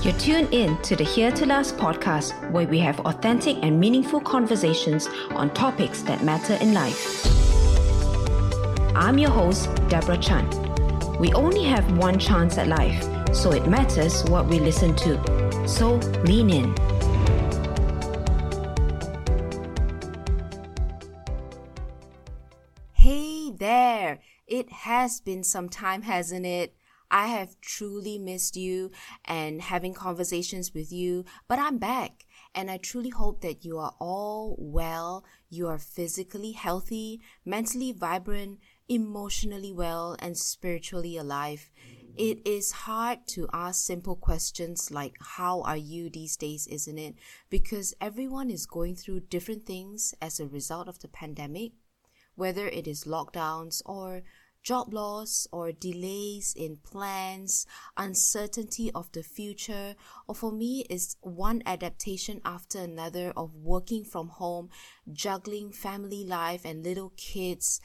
You're tuned in to the Here to Last podcast, where we have authentic and meaningful conversations on topics that matter in life. I'm your host, Deborah Chan. We only have one chance at life, so it matters what we listen to. So lean in. Hey there! It has been some time, hasn't it? I have truly missed you and having conversations with you, but I'm back. And I truly hope that you are all well, you are physically healthy, mentally vibrant, emotionally well, and spiritually alive. It is hard to ask simple questions like, How are you these days, isn't it? Because everyone is going through different things as a result of the pandemic, whether it is lockdowns or job loss or delays in plans, uncertainty of the future, or for me is one adaptation after another of working from home, juggling family life and little kids.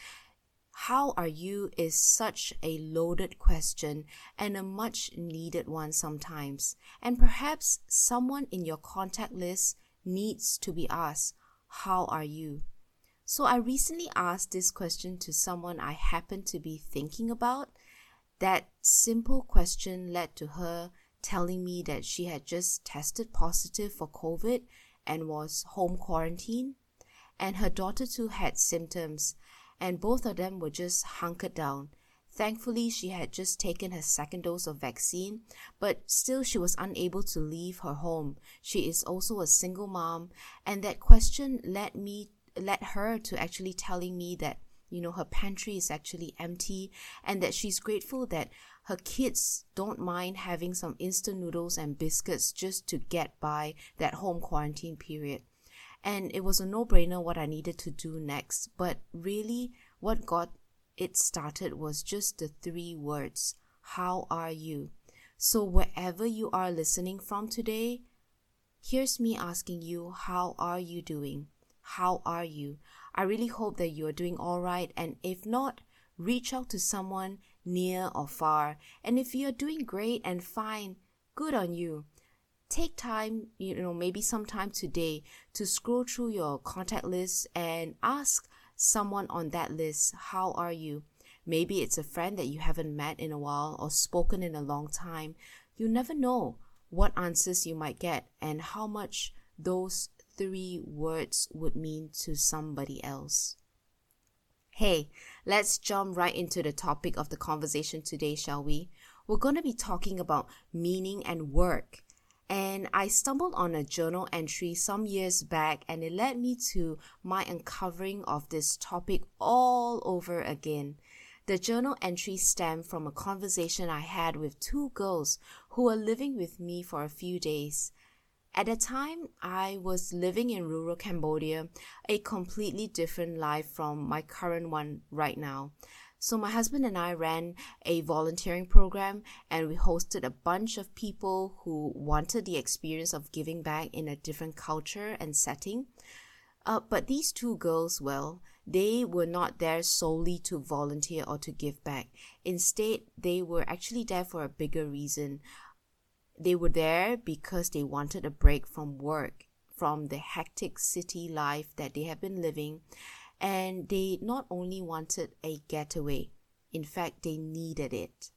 How are you is such a loaded question and a much needed one sometimes. And perhaps someone in your contact list needs to be asked, How are you? So I recently asked this question to someone I happened to be thinking about. That simple question led to her telling me that she had just tested positive for COVID and was home quarantine. And her daughter too had symptoms, and both of them were just hunkered down. Thankfully, she had just taken her second dose of vaccine, but still she was unable to leave her home. She is also a single mom, and that question led me led her to actually telling me that you know her pantry is actually empty and that she's grateful that her kids don't mind having some instant noodles and biscuits just to get by that home quarantine period. And it was a no-brainer what I needed to do next but really what got it started was just the three words how are you? So wherever you are listening from today here's me asking you how are you doing how are you? I really hope that you are doing all right. And if not, reach out to someone near or far. And if you're doing great and fine, good on you. Take time, you know, maybe sometime today to scroll through your contact list and ask someone on that list, how are you? Maybe it's a friend that you haven't met in a while or spoken in a long time. You never know what answers you might get and how much those three words would mean to somebody else. Hey, let's jump right into the topic of the conversation today, shall we? We're going to be talking about meaning and work. And I stumbled on a journal entry some years back, and it led me to my uncovering of this topic all over again. The journal entry stemmed from a conversation I had with two girls who were living with me for a few days. At the time, I was living in rural Cambodia, a completely different life from my current one right now. So, my husband and I ran a volunteering program and we hosted a bunch of people who wanted the experience of giving back in a different culture and setting. Uh, but these two girls, well, they were not there solely to volunteer or to give back. Instead, they were actually there for a bigger reason. They were there because they wanted a break from work, from the hectic city life that they have been living, and they not only wanted a getaway, in fact, they needed it.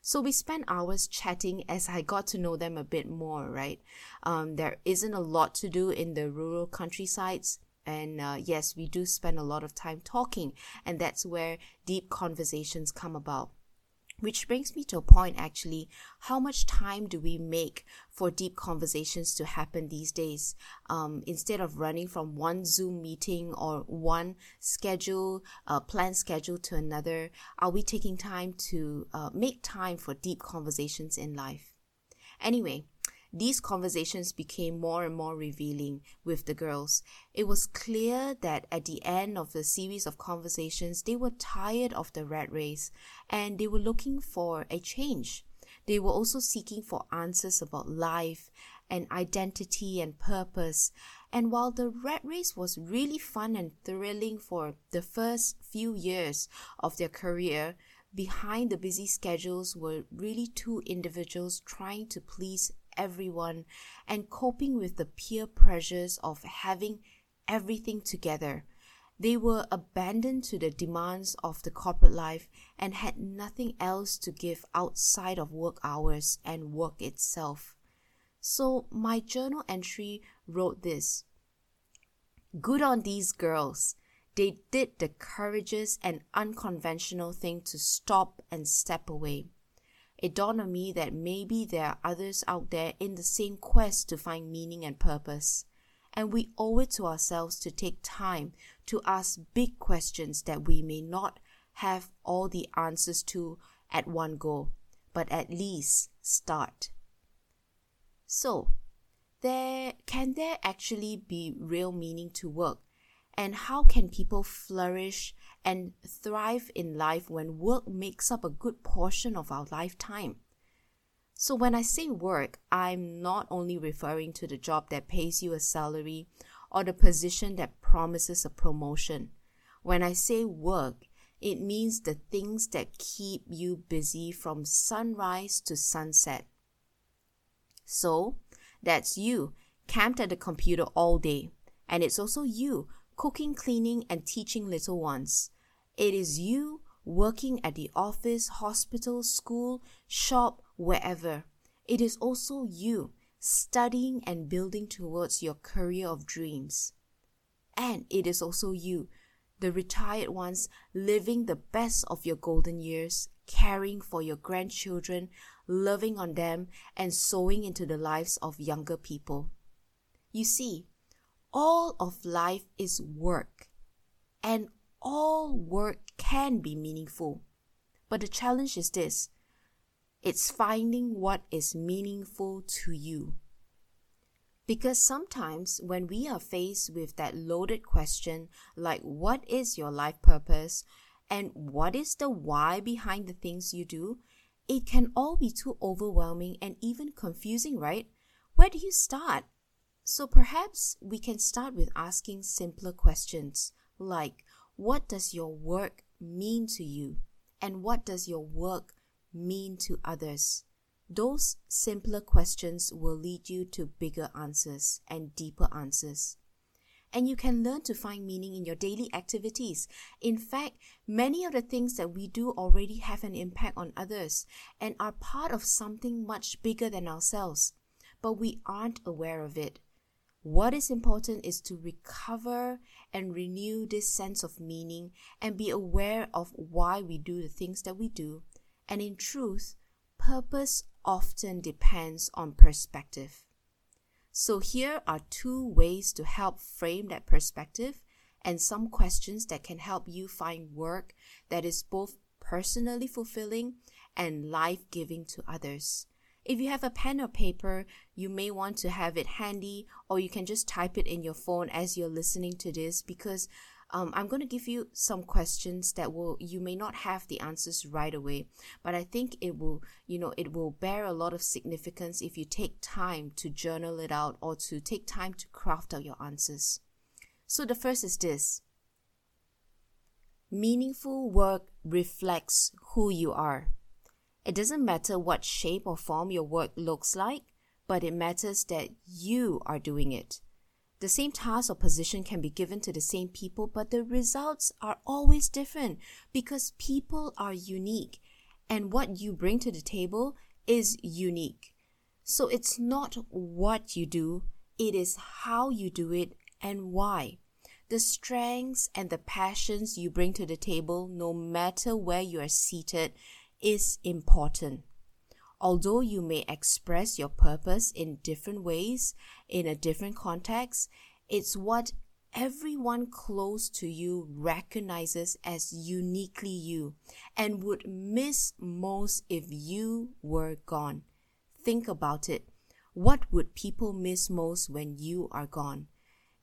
So we spent hours chatting as I got to know them a bit more, right? Um, there isn't a lot to do in the rural countrysides. And uh, yes, we do spend a lot of time talking, and that's where deep conversations come about. Which brings me to a point actually how much time do we make for deep conversations to happen these days? Um, instead of running from one Zoom meeting or one schedule, uh, plan schedule to another, are we taking time to uh, make time for deep conversations in life? Anyway, these conversations became more and more revealing with the girls. It was clear that at the end of the series of conversations, they were tired of the rat race and they were looking for a change. They were also seeking for answers about life and identity and purpose. And while the rat race was really fun and thrilling for the first few years of their career, behind the busy schedules were really two individuals trying to please everyone and coping with the peer pressures of having everything together. They were abandoned to the demands of the corporate life and had nothing else to give outside of work hours and work itself. So, my journal entry wrote this Good on these girls. They did the courageous and unconventional thing to stop and step away. It dawned on me that maybe there are others out there in the same quest to find meaning and purpose. And we owe it to ourselves to take time to ask big questions that we may not have all the answers to at one go, but at least start. So, there can there actually be real meaning to work? And how can people flourish and thrive in life when work makes up a good portion of our lifetime? So, when I say work, I'm not only referring to the job that pays you a salary or the position that promises a promotion. When I say work, it means the things that keep you busy from sunrise to sunset. So, that's you, camped at the computer all day. And it's also you, cooking, cleaning, and teaching little ones. It is you working at the office, hospital, school, shop, wherever. It is also you studying and building towards your career of dreams. And it is also you, the retired ones, living the best of your golden years, caring for your grandchildren, loving on them, and sowing into the lives of younger people. You see, all of life is work, and all work can be meaningful. But the challenge is this it's finding what is meaningful to you. Because sometimes when we are faced with that loaded question, like what is your life purpose and what is the why behind the things you do, it can all be too overwhelming and even confusing, right? Where do you start? So perhaps we can start with asking simpler questions like what does your work mean to you? And what does your work mean to others? Those simpler questions will lead you to bigger answers and deeper answers. And you can learn to find meaning in your daily activities. In fact, many of the things that we do already have an impact on others and are part of something much bigger than ourselves, but we aren't aware of it. What is important is to recover and renew this sense of meaning and be aware of why we do the things that we do. And in truth, purpose often depends on perspective. So, here are two ways to help frame that perspective and some questions that can help you find work that is both personally fulfilling and life giving to others. If you have a pen or paper, you may want to have it handy, or you can just type it in your phone as you're listening to this because um, I'm going to give you some questions that will you may not have the answers right away, but I think it will you know it will bear a lot of significance if you take time to journal it out or to take time to craft out your answers. So the first is this. Meaningful work reflects who you are. It doesn't matter what shape or form your work looks like, but it matters that you are doing it. The same task or position can be given to the same people, but the results are always different because people are unique and what you bring to the table is unique. So it's not what you do, it is how you do it and why. The strengths and the passions you bring to the table, no matter where you are seated, is important. Although you may express your purpose in different ways, in a different context, it's what everyone close to you recognizes as uniquely you and would miss most if you were gone. Think about it. What would people miss most when you are gone?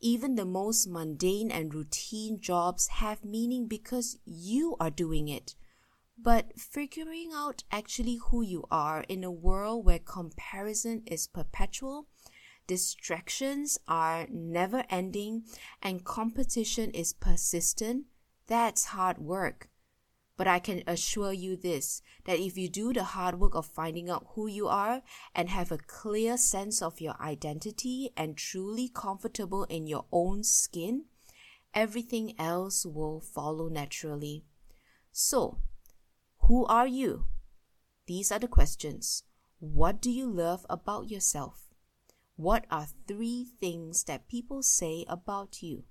Even the most mundane and routine jobs have meaning because you are doing it. But figuring out actually who you are in a world where comparison is perpetual, distractions are never ending, and competition is persistent, that's hard work. But I can assure you this that if you do the hard work of finding out who you are and have a clear sense of your identity and truly comfortable in your own skin, everything else will follow naturally. So, who are you? These are the questions. What do you love about yourself? What are three things that people say about you?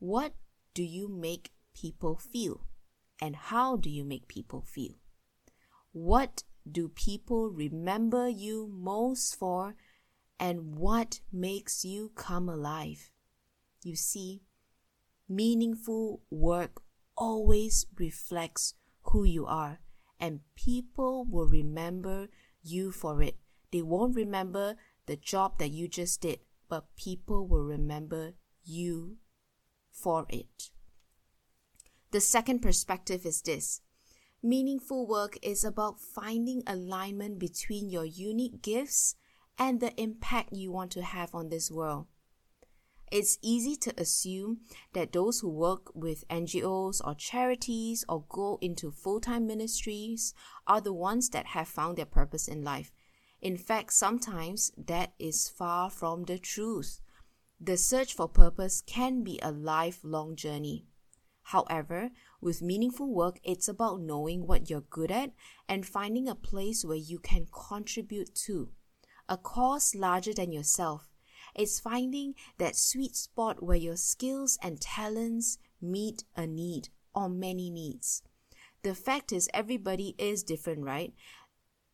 What do you make people feel? And how do you make people feel? What do people remember you most for? And what makes you come alive? You see, meaningful work always reflects who you are, and people will remember you for it. They won't remember the job that you just did, but people will remember you for it. The second perspective is this meaningful work is about finding alignment between your unique gifts and the impact you want to have on this world. It's easy to assume that those who work with NGOs or charities or go into full time ministries are the ones that have found their purpose in life. In fact, sometimes that is far from the truth. The search for purpose can be a lifelong journey. However, with meaningful work, it's about knowing what you're good at and finding a place where you can contribute to. A cause larger than yourself. It's finding that sweet spot where your skills and talents meet a need or many needs. The fact is, everybody is different, right?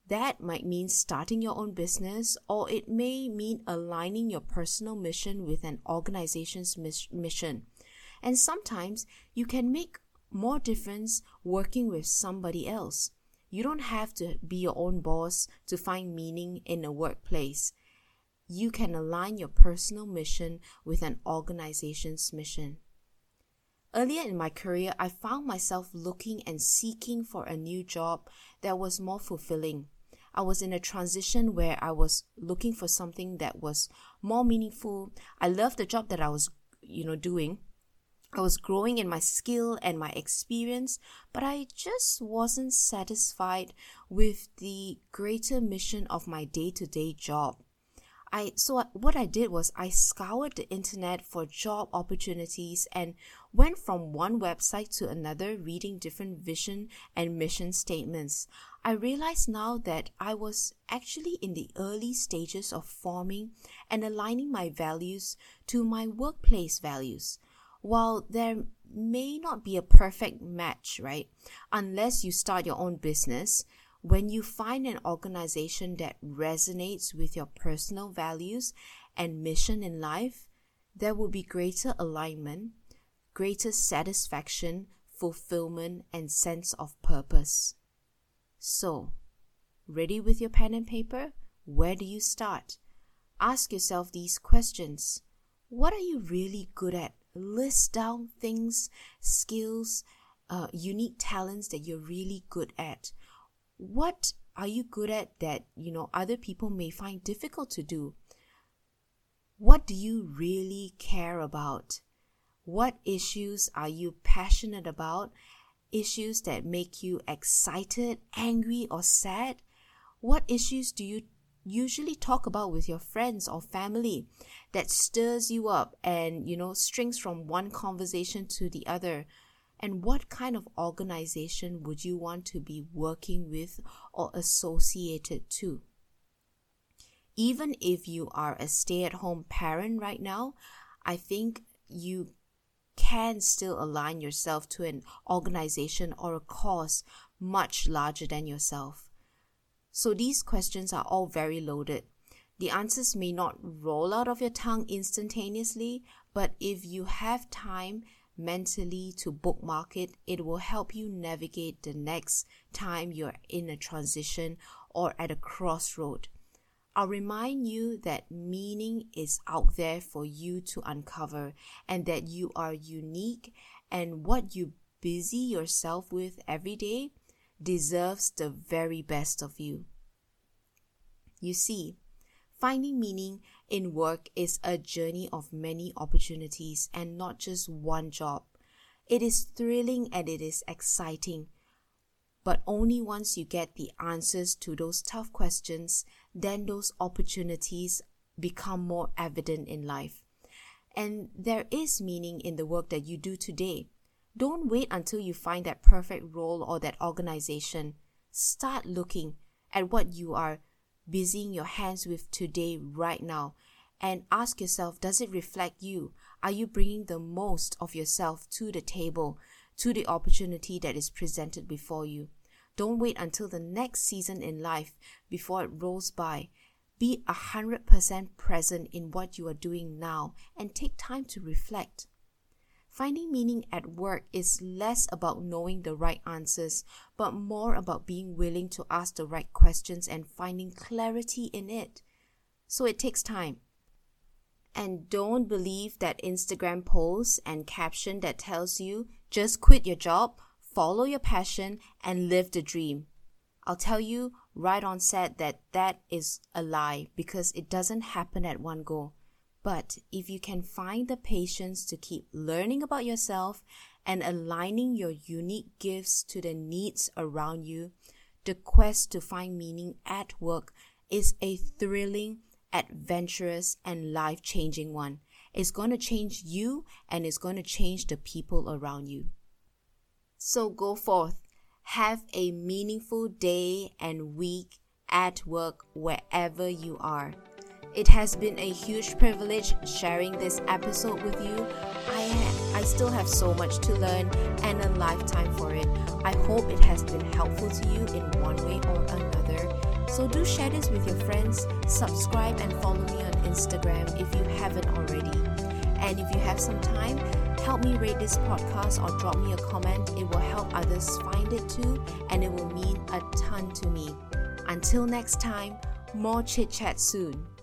That might mean starting your own business, or it may mean aligning your personal mission with an organization's mission. And sometimes you can make more difference working with somebody else. You don't have to be your own boss to find meaning in a workplace. You can align your personal mission with an organization's mission. Earlier in my career, I found myself looking and seeking for a new job that was more fulfilling. I was in a transition where I was looking for something that was more meaningful. I loved the job that I was, you know, doing, I was growing in my skill and my experience, but I just wasn't satisfied with the greater mission of my day to day job. I so what I did was I scoured the internet for job opportunities and went from one website to another reading different vision and mission statements. I realize now that I was actually in the early stages of forming and aligning my values to my workplace values while there may not be a perfect match, right? Unless you start your own business, when you find an organization that resonates with your personal values and mission in life, there will be greater alignment, greater satisfaction, fulfillment, and sense of purpose. So, ready with your pen and paper? Where do you start? Ask yourself these questions. What are you really good at? list down things, skills, uh, unique talents that you're really good at. What are you good at that you know other people may find difficult to do? What do you really care about? What issues are you passionate about? Issues that make you excited, angry, or sad? What issues do you usually talk about with your friends or family that stirs you up and you know strings from one conversation to the other and what kind of organization would you want to be working with or associated to even if you are a stay-at-home parent right now i think you can still align yourself to an organization or a cause much larger than yourself so these questions are all very loaded. The answers may not roll out of your tongue instantaneously, but if you have time mentally to bookmark it, it will help you navigate the next time you're in a transition or at a crossroad. I'll remind you that meaning is out there for you to uncover and that you are unique and what you busy yourself with every day deserves the very best of you. You see, finding meaning in work is a journey of many opportunities and not just one job. It is thrilling and it is exciting. But only once you get the answers to those tough questions, then those opportunities become more evident in life. And there is meaning in the work that you do today. Don't wait until you find that perfect role or that organization. Start looking at what you are busying your hands with today, right now, and ask yourself does it reflect you? Are you bringing the most of yourself to the table, to the opportunity that is presented before you? Don't wait until the next season in life before it rolls by. Be 100% present in what you are doing now and take time to reflect. Finding meaning at work is less about knowing the right answers, but more about being willing to ask the right questions and finding clarity in it. So it takes time. And don't believe that Instagram post and caption that tells you just quit your job, follow your passion, and live the dream. I'll tell you right on set that that is a lie because it doesn't happen at one go. But if you can find the patience to keep learning about yourself and aligning your unique gifts to the needs around you, the quest to find meaning at work is a thrilling, adventurous, and life changing one. It's going to change you and it's going to change the people around you. So go forth, have a meaningful day and week at work wherever you are. It has been a huge privilege sharing this episode with you. I I still have so much to learn and a lifetime for it. I hope it has been helpful to you in one way or another. So do share this with your friends, subscribe and follow me on Instagram if you haven't already. And if you have some time, help me rate this podcast or drop me a comment. It will help others find it too, and it will mean a ton to me. Until next time, more chit chat soon.